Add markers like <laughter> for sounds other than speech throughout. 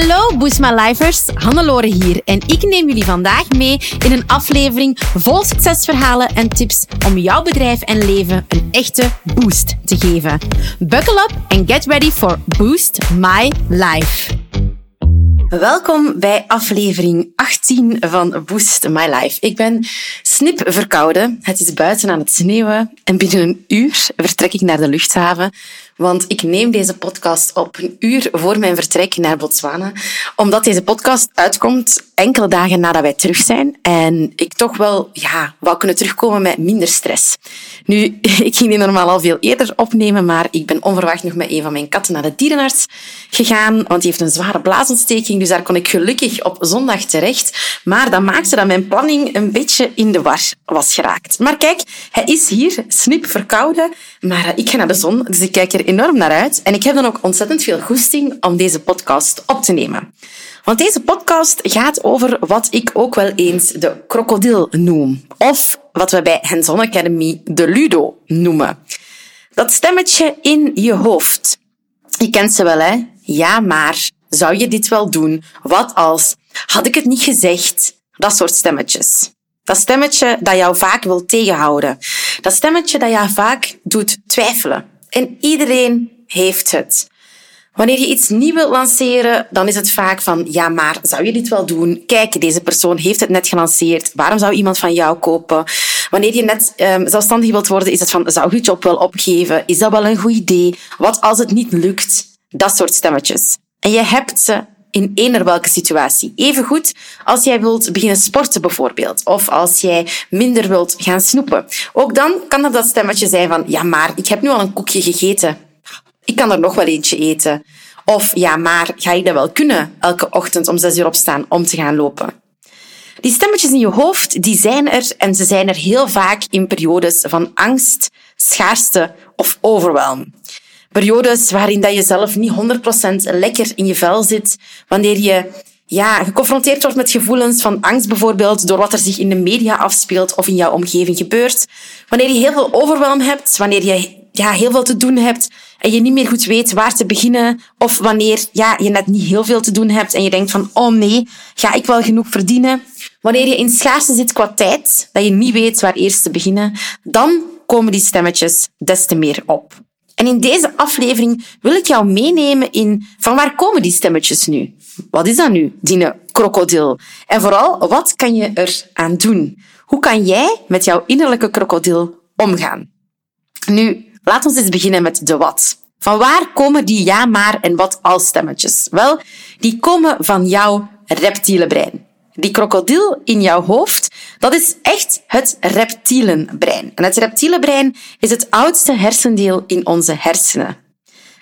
Hallo Boost My Lifers, Hannelore hier en ik neem jullie vandaag mee in een aflevering vol succesverhalen en tips om jouw bedrijf en leven een echte boost te geven. Buckle up and get ready for Boost My Life. Welkom bij aflevering 18 van Boost My Life. Ik ben snip verkouden. Het is buiten aan het sneeuwen en binnen een uur vertrek ik naar de luchthaven want ik neem deze podcast op een uur voor mijn vertrek naar Botswana. Omdat deze podcast uitkomt enkele dagen nadat wij terug zijn. En ik toch wel ja, wou kunnen terugkomen met minder stress. Nu, <laughs> ik ging die normaal al veel eerder opnemen, maar ik ben onverwacht nog met een van mijn katten naar de dierenarts gegaan. Want die heeft een zware blaasontsteking, dus daar kon ik gelukkig op zondag terecht. Maar dat maakte dat mijn planning een beetje in de war was geraakt. Maar kijk, hij is hier, snip verkouden. Maar ik ga naar de zon, dus ik kijk er enorm naar uit. En ik heb dan ook ontzettend veel goesting om deze podcast op te nemen. Want deze podcast gaat over wat ik ook wel eens de krokodil noem. Of wat we bij Hands-on Academy de Ludo noemen. Dat stemmetje in je hoofd. Je kent ze wel, hè? Ja, maar zou je dit wel doen? Wat als? Had ik het niet gezegd? Dat soort stemmetjes. Dat stemmetje dat jou vaak wil tegenhouden. Dat stemmetje dat jou vaak doet twijfelen. En iedereen heeft het. Wanneer je iets nieuw wilt lanceren, dan is het vaak van, ja, maar zou je dit wel doen? Kijk, deze persoon heeft het net gelanceerd. Waarom zou iemand van jou kopen? Wanneer je net um, zelfstandig wilt worden, is het van, zou je het job wel opgeven? Is dat wel een goed idee? Wat als het niet lukt? Dat soort stemmetjes. En je hebt ze in eender welke situatie. Even goed als jij wilt beginnen sporten bijvoorbeeld. Of als jij minder wilt gaan snoepen. Ook dan kan er dat stemmetje zijn van, ja maar, ik heb nu al een koekje gegeten. Ik kan er nog wel eentje eten. Of, ja maar, ga je dat wel kunnen elke ochtend om zes uur opstaan om te gaan lopen? Die stemmetjes in je hoofd, die zijn er en ze zijn er heel vaak in periodes van angst, schaarste of overwelm. Periodes waarin dat je zelf niet 100% lekker in je vel zit, wanneer je ja, geconfronteerd wordt met gevoelens van angst bijvoorbeeld door wat er zich in de media afspeelt of in jouw omgeving gebeurt. Wanneer je heel veel overwelm hebt, wanneer je ja, heel veel te doen hebt en je niet meer goed weet waar te beginnen. Of wanneer ja, je net niet heel veel te doen hebt en je denkt van, oh nee, ga ik wel genoeg verdienen? Wanneer je in schaarste zit qua tijd, dat je niet weet waar eerst te beginnen, dan komen die stemmetjes des te meer op. En in deze aflevering wil ik jou meenemen in van waar komen die stemmetjes nu? Wat is dat nu, die krokodil? En vooral, wat kan je er aan doen? Hoe kan jij met jouw innerlijke krokodil omgaan? Nu, laat ons eens beginnen met de wat. Van waar komen die ja maar en wat als stemmetjes? Wel, die komen van jouw reptiele brein. Die krokodil in jouw hoofd, dat is echt het reptielenbrein. En het reptielenbrein is het oudste hersendeel in onze hersenen.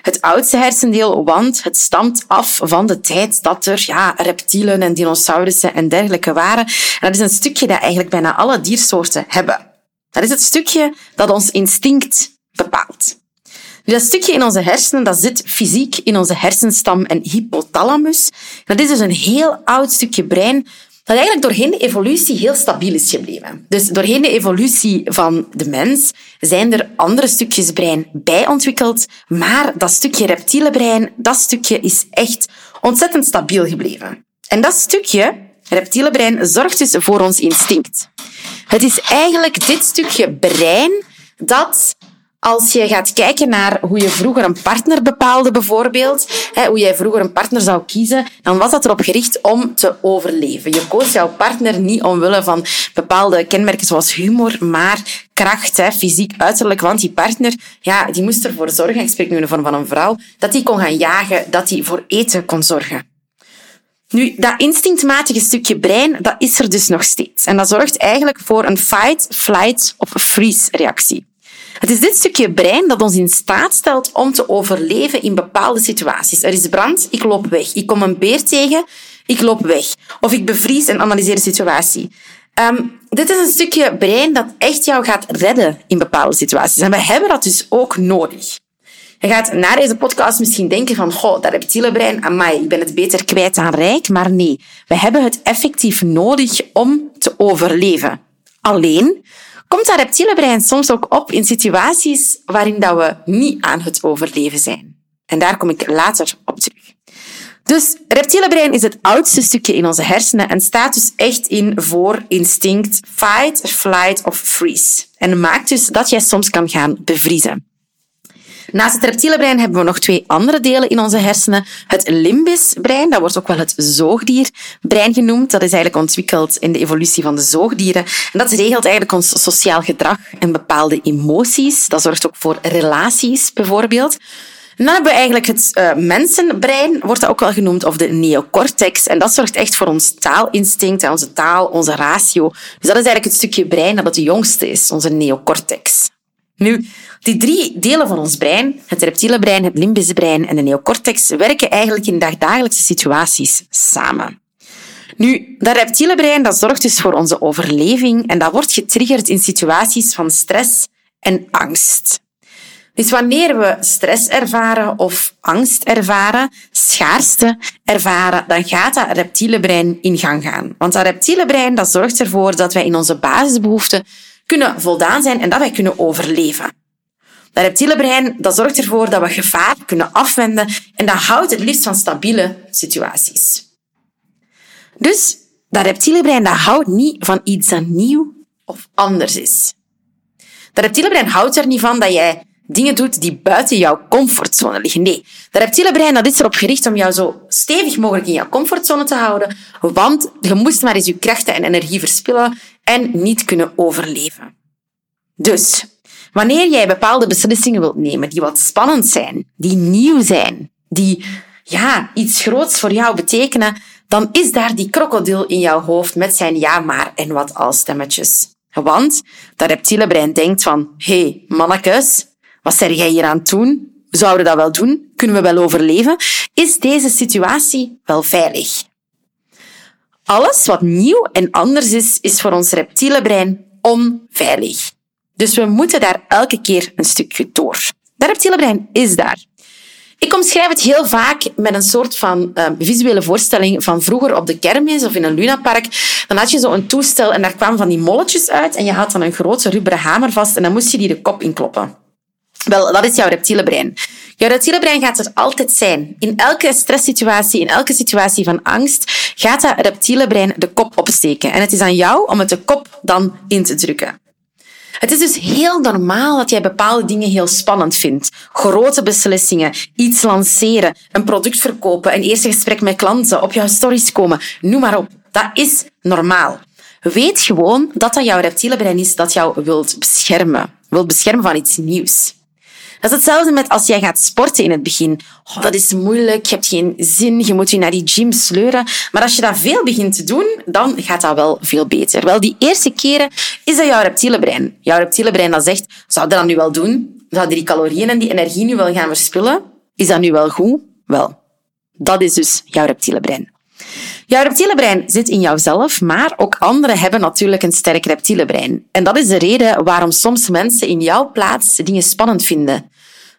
Het oudste hersendeel, want het stamt af van de tijd dat er ja, reptielen en dinosaurussen en dergelijke waren. En dat is een stukje dat eigenlijk bijna alle diersoorten hebben. Dat is het stukje dat ons instinct dat stukje in onze hersenen, dat zit fysiek in onze hersenstam en hypothalamus. Dat is dus een heel oud stukje brein dat eigenlijk doorheen de evolutie heel stabiel is gebleven. Dus doorheen de evolutie van de mens zijn er andere stukjes brein bij ontwikkeld, maar dat stukje reptiele brein, dat stukje is echt ontzettend stabiel gebleven. En dat stukje, reptiele brein, zorgt dus voor ons instinct. Het is eigenlijk dit stukje brein dat als je gaat kijken naar hoe je vroeger een partner bepaalde, bijvoorbeeld, hoe jij vroeger een partner zou kiezen, dan was dat erop gericht om te overleven. Je koos jouw partner niet omwille van bepaalde kenmerken zoals humor, maar kracht, fysiek, uiterlijk. Want die partner, ja, die moest ervoor zorgen, ik spreek nu in de vorm van een vrouw, dat die kon gaan jagen, dat die voor eten kon zorgen. Nu, dat instinctmatige stukje brein, dat is er dus nog steeds. En dat zorgt eigenlijk voor een fight, flight of freeze reactie. Het is dit stukje brein dat ons in staat stelt om te overleven in bepaalde situaties. Er is brand, ik loop weg. Ik kom een beer tegen, ik loop weg. Of ik bevries en analyseer de situatie. Um, dit is een stukje brein dat echt jou gaat redden in bepaalde situaties. En we hebben dat dus ook nodig. Je gaat na deze podcast misschien denken van, goh, dat reptiele brein, amai, ik ben het beter kwijt dan rijk. Maar nee, we hebben het effectief nodig om te overleven. Alleen komt dat reptiele brein soms ook op in situaties waarin dat we niet aan het overleven zijn. En daar kom ik later op terug. Dus reptiele brein is het oudste stukje in onze hersenen en staat dus echt in voor instinct fight, flight of freeze. En maakt dus dat jij soms kan gaan bevriezen. Naast het reptiele brein hebben we nog twee andere delen in onze hersenen. Het limbisch brein, dat wordt ook wel het zoogdierbrein genoemd. Dat is eigenlijk ontwikkeld in de evolutie van de zoogdieren. En dat regelt eigenlijk ons sociaal gedrag en bepaalde emoties. Dat zorgt ook voor relaties, bijvoorbeeld. En dan hebben we eigenlijk het uh, mensenbrein, wordt dat ook wel genoemd, of de neocortex. En dat zorgt echt voor ons taalinstinct, onze taal, onze ratio. Dus dat is eigenlijk het stukje brein dat het jongste is, onze neocortex. Nu, die drie delen van ons brein, het reptiele brein, het limbische brein en de neocortex, werken eigenlijk in dagdagelijkse situaties samen. Nu, dat reptiele brein dat zorgt dus voor onze overleving en dat wordt getriggerd in situaties van stress en angst. Dus wanneer we stress ervaren of angst ervaren, schaarste ervaren, dan gaat dat reptiele brein in gang gaan. Want dat reptiele brein dat zorgt ervoor dat wij in onze basisbehoeften kunnen voldaan zijn en dat wij kunnen overleven. Dat reptiele brein dat zorgt ervoor dat we gevaar kunnen afwenden en dat houdt het liefst van stabiele situaties. Dus dat reptiele brein dat houdt niet van iets dat nieuw of anders is. Dat reptiele brein houdt er niet van dat jij dingen doet die buiten jouw comfortzone liggen. Nee, dat reptiele brein dat is erop gericht om jou zo stevig mogelijk in jouw comfortzone te houden, want je moest maar eens je krachten en energie verspillen en niet kunnen overleven. Dus, wanneer jij bepaalde beslissingen wilt nemen die wat spannend zijn, die nieuw zijn, die ja, iets groots voor jou betekenen, dan is daar die krokodil in jouw hoofd met zijn ja maar en wat als stemmetjes. Want dat reptiele brein denkt van, hé, hey, mannekes, wat zeg jij hier aan het doen? Zouden we dat wel doen? Kunnen we wel overleven? Is deze situatie wel veilig? Alles wat nieuw en anders is, is voor ons reptiele brein onveilig. Dus we moeten daar elke keer een stukje door. Dat reptiele brein is daar. Ik omschrijf het heel vaak met een soort van uh, visuele voorstelling van vroeger op de kermis of in een lunapark. Dan had je zo een toestel en daar kwamen van die molletjes uit en je had dan een grote rubberen hamer vast en dan moest je die de kop inkloppen. Wel, dat is jouw reptiele brein. Jouw reptiele brein gaat er altijd zijn. In elke stresssituatie, in elke situatie van angst, gaat dat reptiele brein de kop opsteken. En het is aan jou om het de kop dan in te drukken. Het is dus heel normaal dat jij bepaalde dingen heel spannend vindt. Grote beslissingen, iets lanceren, een product verkopen, een eerste gesprek met klanten, op jouw stories komen, noem maar op. Dat is normaal. Weet gewoon dat dat jouw reptiele brein is dat jou wilt beschermen. Wilt beschermen van iets nieuws. Dat is hetzelfde met als jij gaat sporten in het begin. Oh, dat is moeilijk, je hebt geen zin, je moet je naar die gym sleuren. Maar als je dat veel begint te doen, dan gaat dat wel veel beter. Wel, die eerste keren is dat jouw reptiele brein. Jouw reptiele brein dat zegt, zou dat nu wel doen? Zou die calorieën en die energie nu wel gaan verspillen? Is dat nu wel goed? Wel, dat is dus jouw reptiele brein. Jouw reptiele brein zit in jouzelf, maar ook anderen hebben natuurlijk een sterk reptiele brein. En dat is de reden waarom soms mensen in jouw plaats dingen spannend vinden.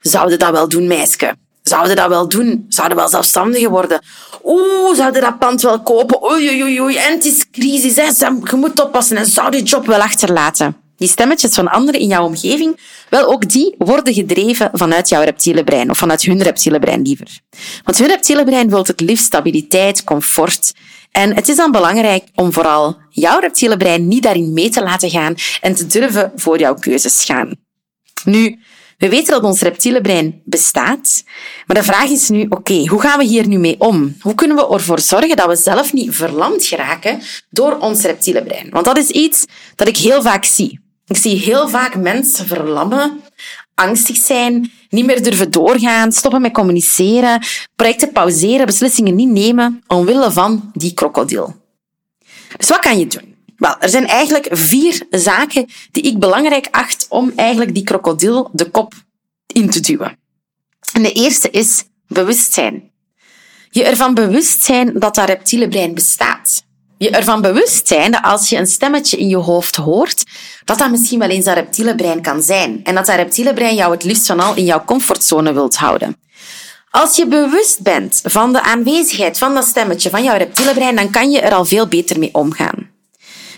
Zouden dat wel doen, meisje? Zouden dat wel doen? Zouden wel zelfstandiger worden? Oeh, zouden dat pand wel kopen? Oei, oei, oei, en het is crisis, hè? je moet oppassen en zou die job wel achterlaten. Die stemmetjes van anderen in jouw omgeving, wel ook die worden gedreven vanuit jouw reptiele brein, of vanuit hun reptiele brein liever. Want hun reptiele brein wil het liefst stabiliteit, comfort. En het is dan belangrijk om vooral jouw reptiele brein niet daarin mee te laten gaan en te durven voor jouw keuzes gaan. Nu, we weten dat ons reptiele brein bestaat, maar de vraag is nu, oké, hoe gaan we hier nu mee om? Hoe kunnen we ervoor zorgen dat we zelf niet verlamd geraken door ons reptiele brein? Want dat is iets dat ik heel vaak zie. Ik zie heel vaak mensen verlammen, angstig zijn, niet meer durven doorgaan, stoppen met communiceren, projecten pauzeren, beslissingen niet nemen omwille van die krokodil. Dus wat kan je doen? Wel, er zijn eigenlijk vier zaken die ik belangrijk acht om eigenlijk die krokodil de kop in te duwen. En de eerste is bewustzijn. Je ervan bewust zijn dat dat reptiele brein bestaat je ervan bewust zijn dat als je een stemmetje in je hoofd hoort, dat dat misschien wel eens dat reptiele brein kan zijn. En dat dat reptiele brein jou het liefst van al in jouw comfortzone wilt houden. Als je bewust bent van de aanwezigheid van dat stemmetje van jouw reptiele brein, dan kan je er al veel beter mee omgaan.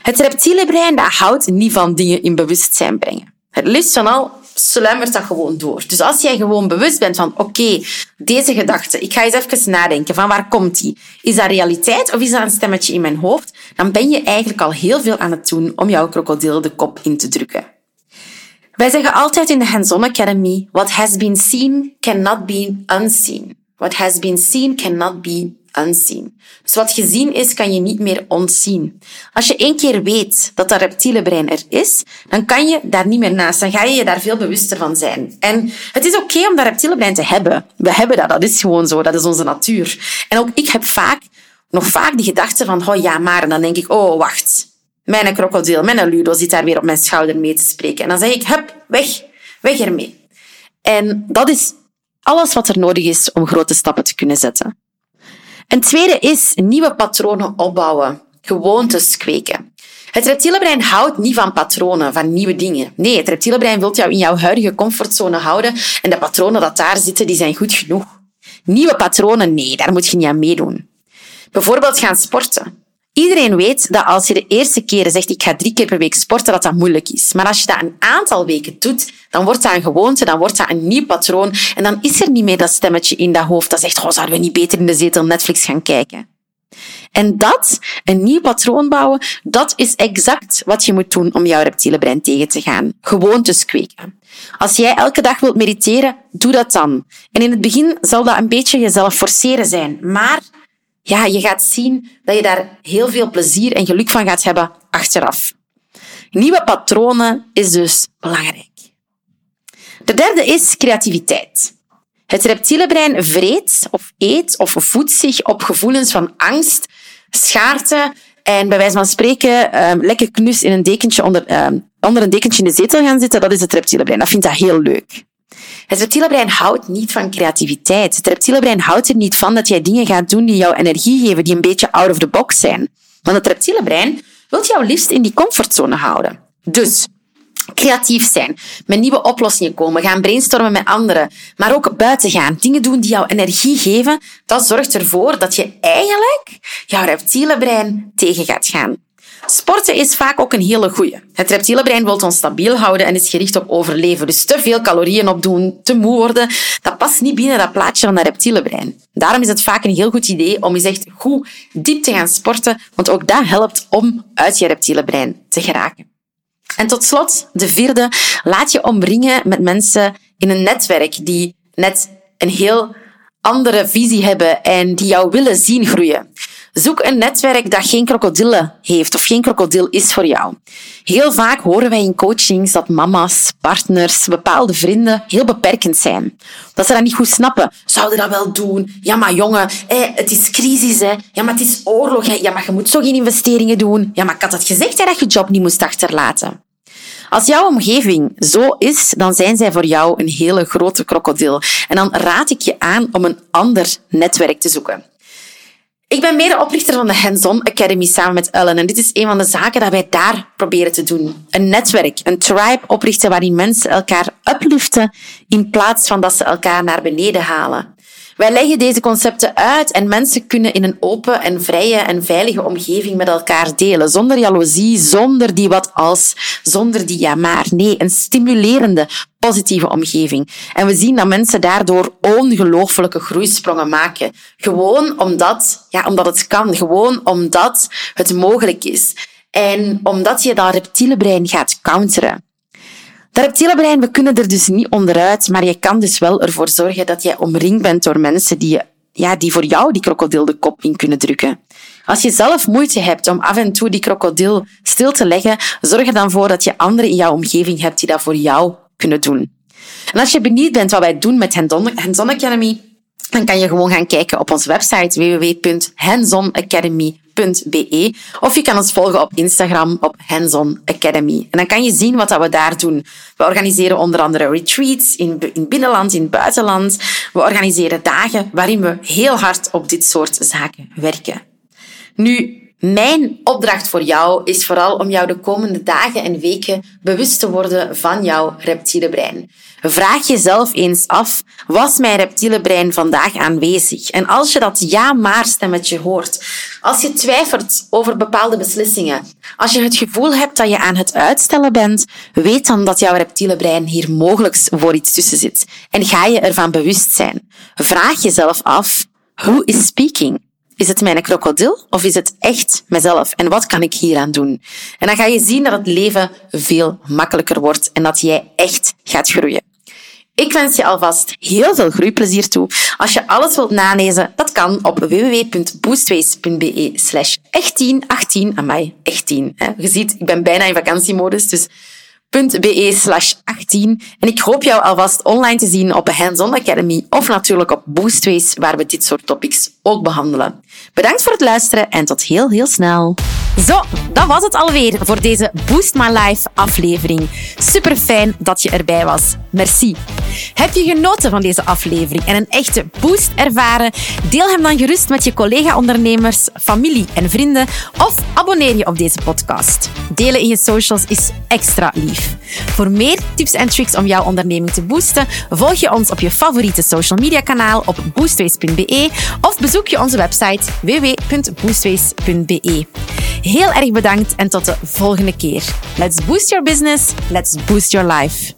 Het reptiele brein dat houdt niet van dingen in bewustzijn brengen. Het liefst van al sluimert dat gewoon door. Dus als jij gewoon bewust bent van, oké, deze gedachte, ik ga eens even nadenken van waar komt die? Is dat realiteit of is dat een stemmetje in mijn hoofd? Dan ben je eigenlijk al heel veel aan het doen om jouw krokodil de kop in te drukken. Wij zeggen altijd in de Hands-on Academy, what has been seen cannot be unseen. What has been seen cannot be Dus wat gezien is, kan je niet meer ontzien. Als je één keer weet dat dat reptiele brein er is, dan kan je daar niet meer naast. Dan ga je je daar veel bewuster van zijn. En het is oké om dat reptiele brein te hebben. We hebben dat, dat is gewoon zo, dat is onze natuur. En ook ik heb vaak, nog vaak die gedachte van, oh ja, maar, en dan denk ik, oh, wacht. Mijn krokodil, mijn ludo zit daar weer op mijn schouder mee te spreken. En dan zeg ik, hup, weg, weg ermee. En dat is alles wat er nodig is om grote stappen te kunnen zetten. Een tweede is nieuwe patronen opbouwen, gewoontes kweken. Het reptiele brein houdt niet van patronen, van nieuwe dingen. Nee, het reptiele brein wil jou in jouw huidige comfortzone houden en de patronen dat daar zitten, die zijn goed genoeg. Nieuwe patronen, nee, daar moet je niet aan meedoen. Bijvoorbeeld gaan sporten. Iedereen weet dat als je de eerste keren zegt ik ga drie keer per week sporten, dat dat moeilijk is. Maar als je dat een aantal weken doet, dan wordt dat een gewoonte, dan wordt dat een nieuw patroon en dan is er niet meer dat stemmetje in dat hoofd dat zegt, oh, zouden we niet beter in de zetel Netflix gaan kijken? En dat, een nieuw patroon bouwen, dat is exact wat je moet doen om jouw reptiele brein tegen te gaan. Gewoontes kweken. Als jij elke dag wilt mediteren, doe dat dan. En in het begin zal dat een beetje jezelf forceren zijn, maar ja, je gaat zien dat je daar heel veel plezier en geluk van gaat hebben achteraf. Nieuwe patronen is dus belangrijk. De derde is creativiteit. Het reptiele brein vreet of eet of voedt zich op gevoelens van angst, schaarte en bij wijze van spreken um, lekker knus in een dekentje onder, um, onder een dekentje in de zetel gaan zitten. Dat is het reptiele brein. Dat vindt dat heel leuk. Het reptiele brein houdt niet van creativiteit. Het reptiele brein houdt er niet van dat jij dingen gaat doen die jou energie geven, die een beetje out of the box zijn. Want het reptiele brein wil jou liefst in die comfortzone houden. Dus creatief zijn, met nieuwe oplossingen komen, gaan brainstormen met anderen, maar ook buiten gaan, dingen doen die jou energie geven, dat zorgt ervoor dat je eigenlijk jouw reptiele brein tegen gaat gaan. Sporten is vaak ook een hele goeie. Het reptiele brein wil ons stabiel houden en is gericht op overleven. Dus te veel calorieën opdoen, te moe worden, dat past niet binnen dat plaatje van dat reptiele brein. Daarom is het vaak een heel goed idee om eens echt goed diep te gaan sporten, want ook dat helpt om uit je reptiele brein te geraken. En tot slot, de vierde, laat je omringen met mensen in een netwerk die net een heel andere visie hebben en die jou willen zien groeien. Zoek een netwerk dat geen krokodillen heeft of geen krokodil is voor jou. Heel vaak horen wij in coachings dat mama's, partners, bepaalde vrienden heel beperkend zijn. Dat ze dat niet goed snappen. Zouden dat wel doen? Ja, maar jongen, het is crisis. Hè. Ja, maar het is oorlog. Hè. Ja, maar je moet zo geen investeringen doen. Ja, maar ik had het gezegd hè, dat je job niet moest achterlaten. Als jouw omgeving zo is, dan zijn zij voor jou een hele grote krokodil. En dan raad ik je aan om een ander netwerk te zoeken. Ik ben mede-oprichter van de Hands-On Academy samen met Ellen. En dit is een van de zaken dat wij daar proberen te doen. Een netwerk, een tribe oprichten waarin mensen elkaar upliften in plaats van dat ze elkaar naar beneden halen. Wij leggen deze concepten uit en mensen kunnen in een open en vrije en veilige omgeving met elkaar delen. Zonder jaloezie, zonder die wat als, zonder die ja maar. Nee, een stimulerende, positieve omgeving. En we zien dat mensen daardoor ongelooflijke groeisprongen maken. Gewoon omdat, ja, omdat het kan. Gewoon omdat het mogelijk is. En omdat je dat reptiele brein gaat counteren. Dat reptiele brein, we kunnen er dus niet onderuit, maar je kan dus wel ervoor zorgen dat jij omringd bent door mensen die, ja, die voor jou die krokodil de kop in kunnen drukken. Als je zelf moeite hebt om af en toe die krokodil stil te leggen, zorg er dan voor dat je anderen in jouw omgeving hebt die dat voor jou kunnen doen. En als je benieuwd bent wat wij doen met Hands-on Academy, dan kan je gewoon gaan kijken op onze website www.handsonacademy.be of je kan ons volgen op Instagram op Hands-on Academy. En dan kan je zien wat we daar doen. We organiseren onder andere retreats in, in binnenland, in buitenland. We organiseren dagen waarin we heel hard op dit soort zaken werken. Nu, mijn opdracht voor jou is vooral om jou de komende dagen en weken bewust te worden van jouw reptiele brein. Vraag jezelf eens af, was mijn reptiele brein vandaag aanwezig? En als je dat ja maar stemmetje hoort, Als je twijfelt over bepaalde beslissingen, als je het gevoel hebt dat je aan het uitstellen bent, weet dan dat jouw reptiele brein hier mogelijk voor iets tussen zit. En ga je ervan bewust zijn. Vraag jezelf af, who is speaking? Is het mijn krokodil of is het echt mezelf? En wat kan ik hieraan doen? En dan ga je zien dat het leven veel makkelijker wordt en dat jij echt gaat groeien. Ik wens je alvast heel veel groeiplezier toe. Als je alles wilt nalezen, dat kan op www.boostways.be slash echt 10, 18, amai, echt 10. Je ziet, ik ben bijna in vakantiemodus, dus be slash 18. En ik hoop jou alvast online te zien op de Hands-on Academy of natuurlijk op Boostways, waar we dit soort topics ook behandelen. Bedankt voor het luisteren en tot heel, heel snel. Zo, dat was het alweer voor deze Boost My Life aflevering. Super fijn dat je erbij was. Merci. Heb je genoten van deze aflevering en een echte boost ervaren? Deel hem dan gerust met je collega-ondernemers, familie en vrienden of abonneer je op deze podcast. Delen in je socials is extra lief. Voor meer tips en tricks om jouw onderneming te boosten, volg je ons op je favoriete social media kanaal op boostways.be of bezoek je onze website www.boostways.be. Heel erg bedankt en tot de volgende keer. Let's boost your business, let's boost your life.